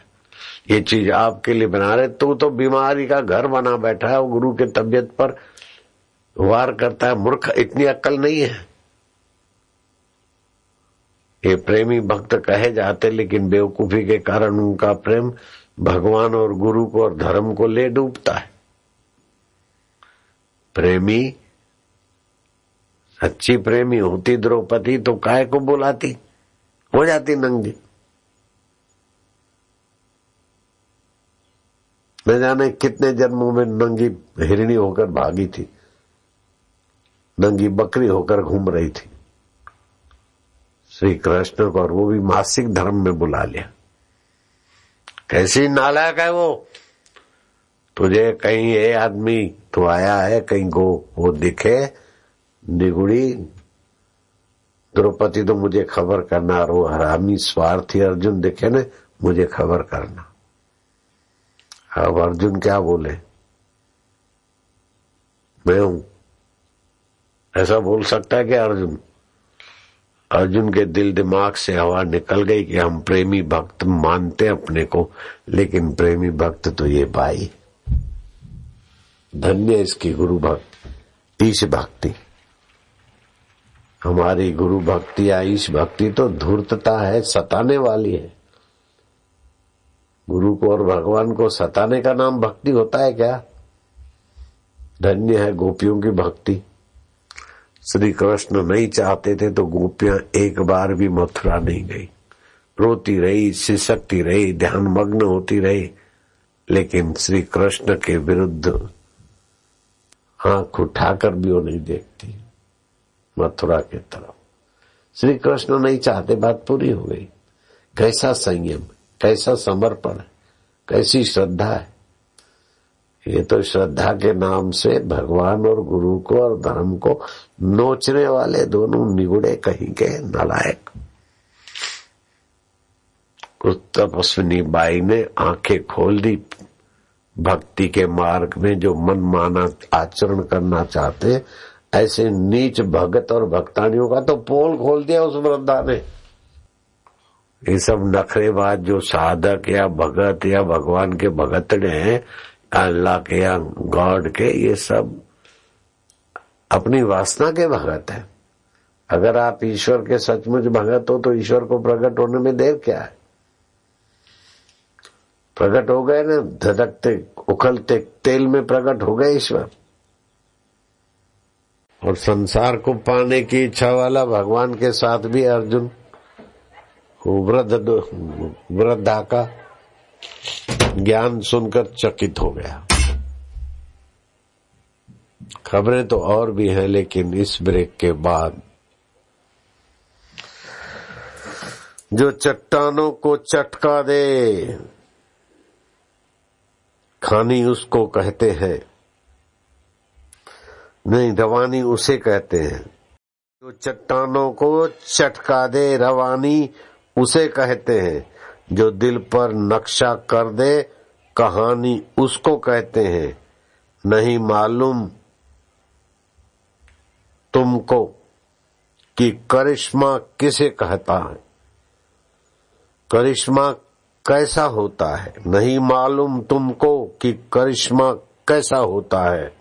ये चीज़ आपके लिए बना रहे, तू तो बीमारी का घर बना बैठा है गुरु के तबियत पर वार करता है, मूर्ख, इतनी अक्ल नहीं है। ये प्रेमी भक्त कहे जाते, लेकिन बेवकूफ़ी के कारण उनका प्रेम भगवान और गुरु को और धर्म को ले डूबता है। प्रेमी, सच्ची प्रेमी होती द्रौपदी तो काय को बुलाती? हो जाती नंगी। न जाने कितने जन्मों में नंगी हिरणी होकर भागी थी, नंगी बकरी होकर घूम रही थी। श्री कृष्ण को और वो भी मासिक धर्म में बुला लिया। कैसी नालायक है वो? तुझे कहीं ये आदमी तो आया है, कहीं को वो दिखे। निगुड़ी, द्रौपदी तो मुझे खबर करना और वो हरामी स्वार्थी अर्जुन दिखे न, मुझे खबर करना। अब अर्जुन क्या बोले? मैं हूँ। ऐसा बोल सकता है क्या अर्जुन? अर्जुन के दिल दिमाग से हवा निकल गई कि हम प्रेमी भक्त मानते अपने को, लेकिन प्रेमी भक्त तो ये भाई। धन्य इसकी गुरु भक्त, ईश भक्ति। हमारी गुरु भक्ति या ईश भक्ति तो धूर्तता है, सताने वाली है। गुरु को और भगवान को सताने का नाम भक्ति होता है क्या? धन्य है गोपियों की भक्ति। श्री कृष्ण नहीं चाहते थे तो गोपियाँ एक बार भी मथुरा नहीं गई। रोती रही, सिसकती रही ध्यान मग्न होती रही, लेकिन श्री कृष्ण के विरुद्ध आँख उठाकर भी वो नहीं देखती, मथुरा के तरफ़। श्री कृष्ण नहीं चाहते, बात पूरी हो गई। कैसा संयम, कैसा समर्पण, कैसी श्रद्धा है। ये तो श्रद्धा के नाम से भगवान और गुरु को और धर्म को नोचने वाले दोनों निगुड़े कहीं के नलायक। उस तपस्विनी बाई ने आँखें खोल दी। भक्ति के मार्ग में जो मन माना आचरण करना चाहते, ऐसे नीच भगत और भक्तानियों का तो पोल खोल दिया उस वृद्धा ने। ये सब नखरेबाज जो साधक या भगत या भगवान के भगत ने अल्लाह के या गॉड के, ये सब अपनी वासना के भगत है। अगर आप ईश्वर के सचमुच भगत हो तो ईश्वर को प्रकट होने में देर क्या है? प्रकट हो गए ना धड़कते उखलते, तेल में प्रकट हो गए ईश्वर। और संसार को पाने की इच्छा वाला भगवान के साथ भी अर्जुन, वृद्ध वृद्धा का ज्ञान सुनकर चकित हो गया। खबरें तो और भी हैं, लेकिन इस ब्रेक के बाद जो चट्टानों को चटका दे, खानी उसको कहते हैं। नहीं, रवानी उसे कहते हैं। जो चट्टानों को चटका दे, रवानी उसे कहते हैं। जो दिल पर नक्शा कर दे, कहानी उसको कहते हैं। नहीं मालूम तुमको कि करिश्मा किसे कहता है। करिश्मा कैसा होता है? नहीं मालूम तुमको कि करिश्मा कैसा होता है।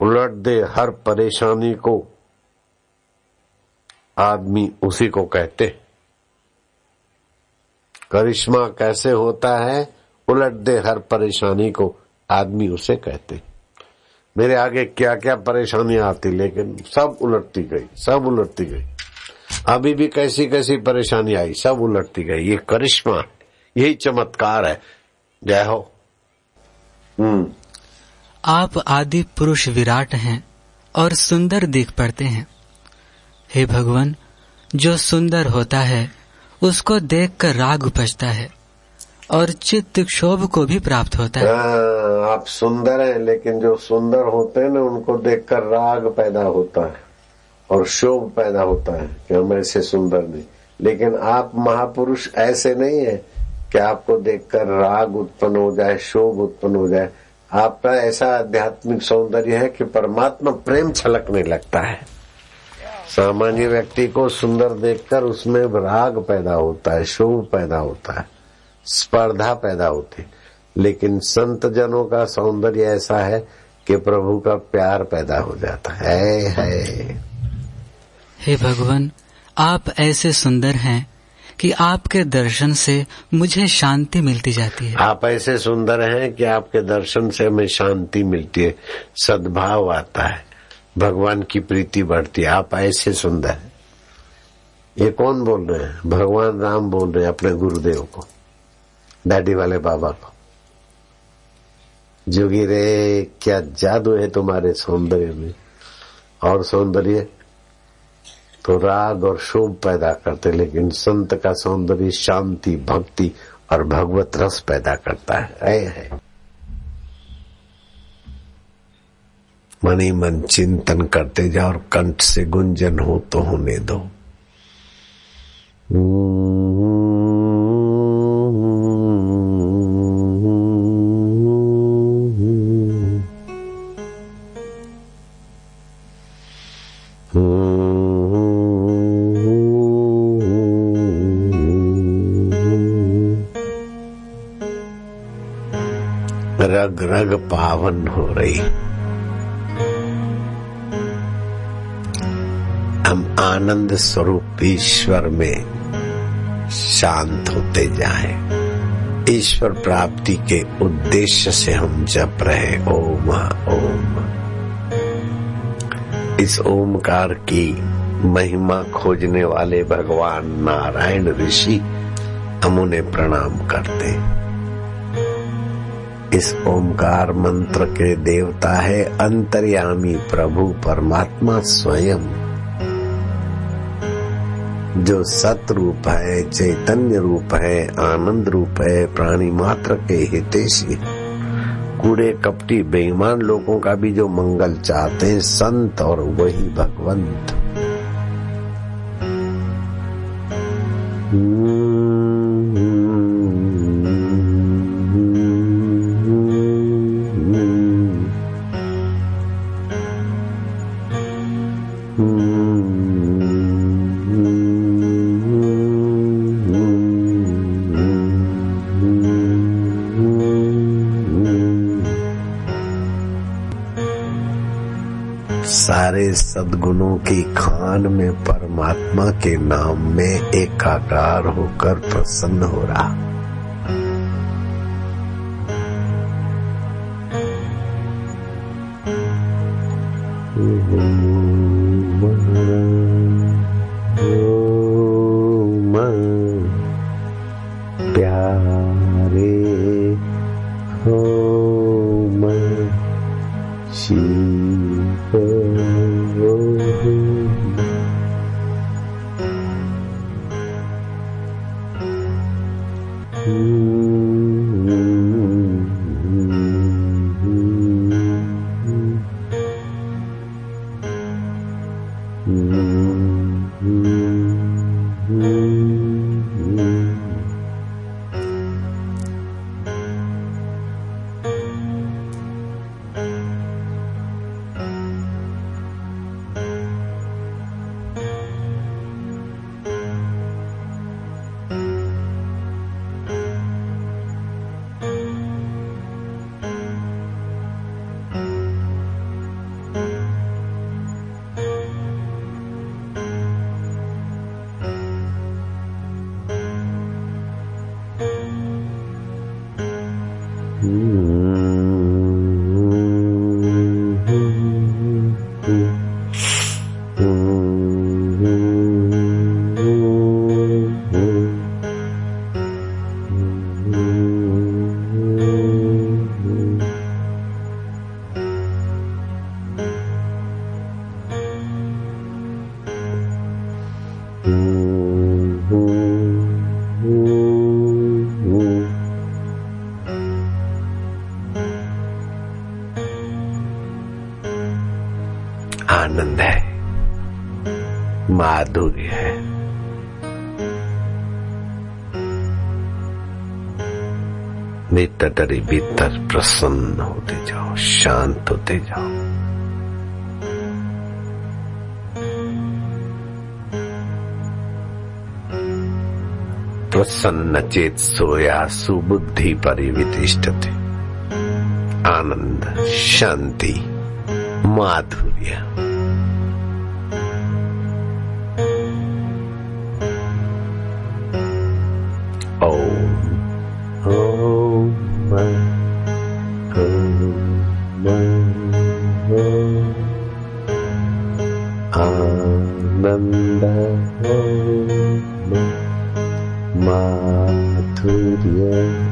उलट दे हर परेशानी को। आदमी उसी को कहते करिश्मा कैसे होता है? उलट दे हर परेशानी को आदमी उसे कहते मेरे आगे क्या क्या परेशानियाँ आती, लेकिन सब उलटती गई, सब उलटती गई। अभी भी कैसी कैसी परेशानी आई, सब उलटती गई। ये करिश्मा यही चमत्कार है। जय हो। हम्म। आप आदि पुरुष विराट हैं और सुंदर दिख पड़ते हैं। हे भगवान, जो सुंदर होता है उसको देखकर राग उपजता है और चित्त क्षोभ को भी प्राप्त होता है। हाँ, आप सुंदर हैं लेकिन जो सुंदर होते हैं ना उनको देखकर राग पैदा होता है और शोभ पैदा होता है कि हम ऐसे सुंदर नहीं। लेकिन आप महापुरुष ऐसे नहीं है कि आपको देखकर राग उत्पन्न हो जाए शोभ उत्पन्न हो जाए। आपका ऐसा आध्यात्मिक सौंदर्य है कि परमात्मा प्रेम छलकने लगता है। सामान्य व्यक्ति को सुंदर देखकर उसमें राग पैदा होता है शोभ पैदा होता है स्पर्धा पैदा होती लेकिन संत जनों का सौंदर्य ऐसा है कि प्रभु का प्यार पैदा हो जाता है। है। हे भगवान आप ऐसे सुंदर हैं कि आपके दर्शन से मुझे शांति मिलती जाती है। आप ऐसे सुंदर हैं कि आपके दर्शन से हमें शांति मिलती है सद्भाव आता है। भगवान की प्रीति बढ़ती आप ऐसे सुंदर है। ये कौन बोल रहे हैं? भगवान राम बोल रहे हैं अपने गुरुदेव को, डैडी वाले बाबा को। जोगी रे, क्या जादू है तुम्हारे सौंदर्य में? और सौंदर्य? तो राग और शोभ पैदा करते लेकिन संत का सौंदर्य शांति, भक्ति और भगवत रस पैदा करता है। है। मनी मन चिंतन करते जाओ और कंठ से गुंजन हो तो होने दो। रग रग पावन हो रही। आनंद स्वरूप ईश्वर में शांत होते जाएँ। ईश्वर प्राप्ति के उद्देश्य से हम जप रहे ओम ओम। इस ओमकार की महिमा खोजने वाले भगवान नारायण ऋषि हम उन्हें प्रणाम करते इस ओमकार मंत्र के देवता है अंतर्यामी प्रभु परमात्मा स्वयं। जो सत रूप है, चैतन्य रूप है, आनंद रूप है, प्राणी मात्र के हितेशी। कूड़े कपटी बेईमान लोगों का भी जो मंगल चाहते हैं, संत और वही भगवंत। खान में परमात्मा के नाम में एकाकार होकर प्रसन्न हो रहा। माधुर्य है। भीतर भीतर प्रसन्न होते जाओ, शांत होते जाओ। प्रसन्न चेत सोया सुबुद्धि परिवितिष्ठते। आनंद, शांति, माधुर्य। माधुर्य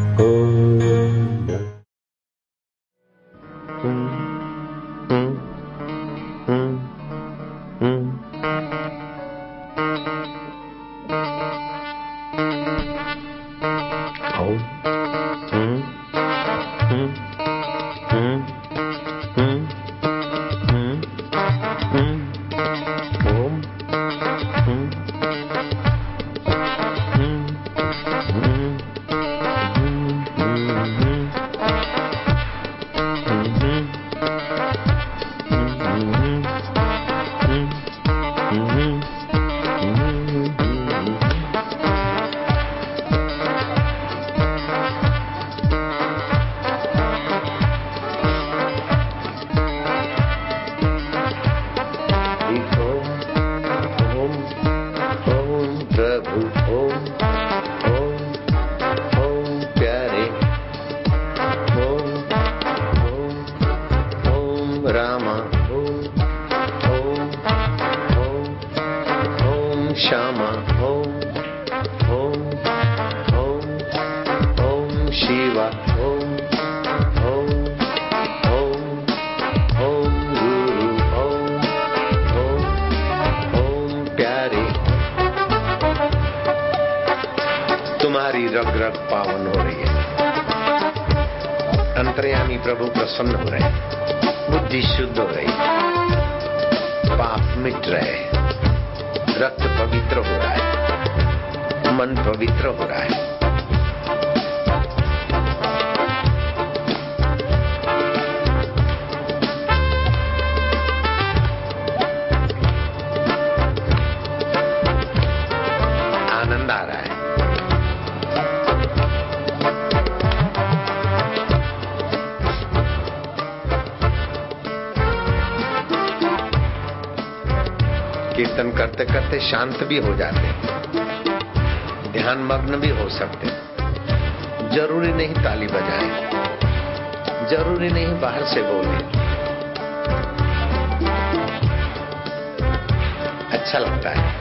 क्षमा शिवा गुरु प्यारे। तुम्हारी रग रग पावन हो रही है। अंतर्यामी प्रभु प्रसन्न हो रहे हैं। बुद्धि शुद्ध हो रही है। पाप मिट रहे हैं। रक्त पवित्र हो रहा है। मन पवित्र हो रहा है। करते करते शांत भी हो जाते ध्यान मग्न भी हो सकते ज़रूरी नहीं ताली बजाए। ज़रूरी नहीं बाहर से बोले। अच्छा लगता है।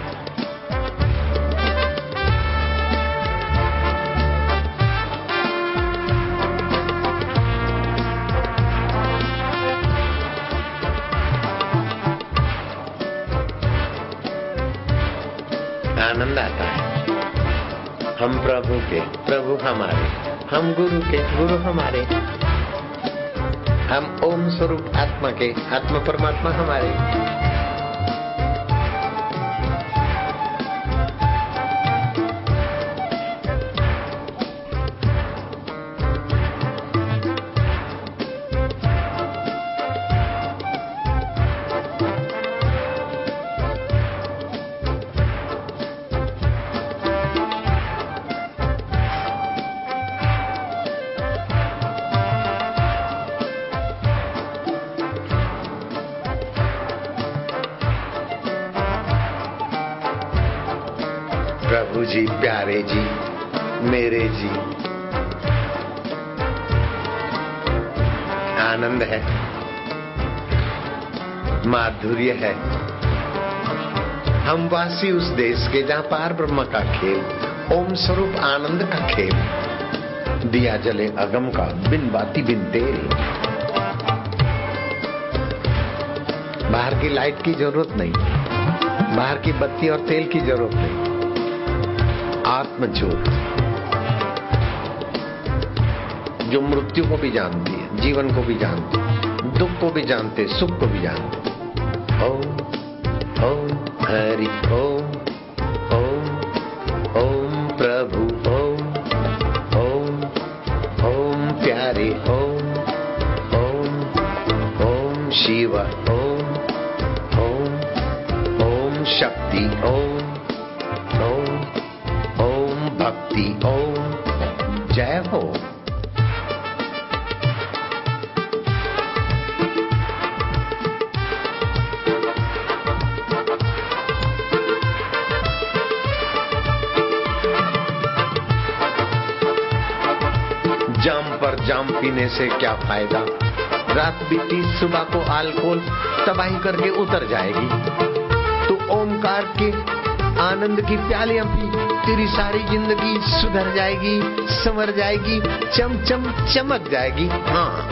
हम प्रभु के, प्रभु हमारे। हम गुरु के, गुरु हमारे। हम ओम स्वरूप आत्मा के, आत्मा परमात्मा हमारे। माधुर्य है। हम वासी उस देश के जहाँ पार ब्रह्म का खेल, ओम स्वरूप आनंद का खेल। दिया जले अगम का बिन बाती बिन तेल। बाहर की लाइट की ज़रूरत नहीं, बाहर की बत्ती और तेल की ज़रूरत नहीं। आत्मज्योत। जो मृत्यु को भी जानती है, जीवन को भी जानती है, दुख को भी जानते सुख को भी जानते Oh, oh, Hari oh. जाम पर जाम पीने से क्या फ़ायदा? रात बीती, सुबह को अल्कोहल तबाही करके उतर जाएगी। तो ओमकार के आनंद की प्यालियाँ पी, तेरी सारी ज़िंदगी सुधर जाएगी, संवर जाएगी चम चम चमक जाएगी। हाँ।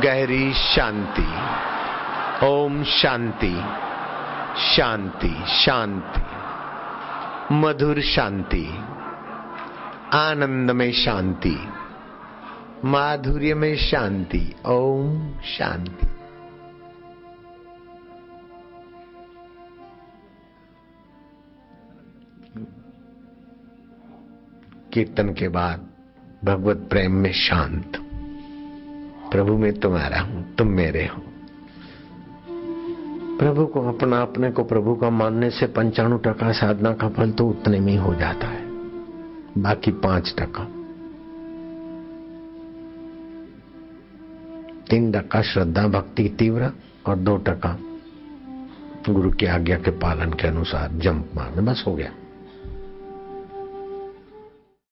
गहरी शांति। ओम शांति शांति शांति। मधुर शांति आनंद में शांति माधुर्य में शांति। ओम शांति। कीर्तन के बाद भगवत प्रेम में शांत। प्रभु, मैं तुम्हारा हूँ, तुम मेरे हो। प्रभु को अपना अपने को प्रभु का मानने से पंचाणु टका साधना का फल तो उतने में ही हो जाता है। बाकी पाँच टका। तीन टका श्रद्धा, भक्ति तीव्र और दो टका गुरु की आज्ञा के पालन के अनुसार जंप मारने, बस हो गया।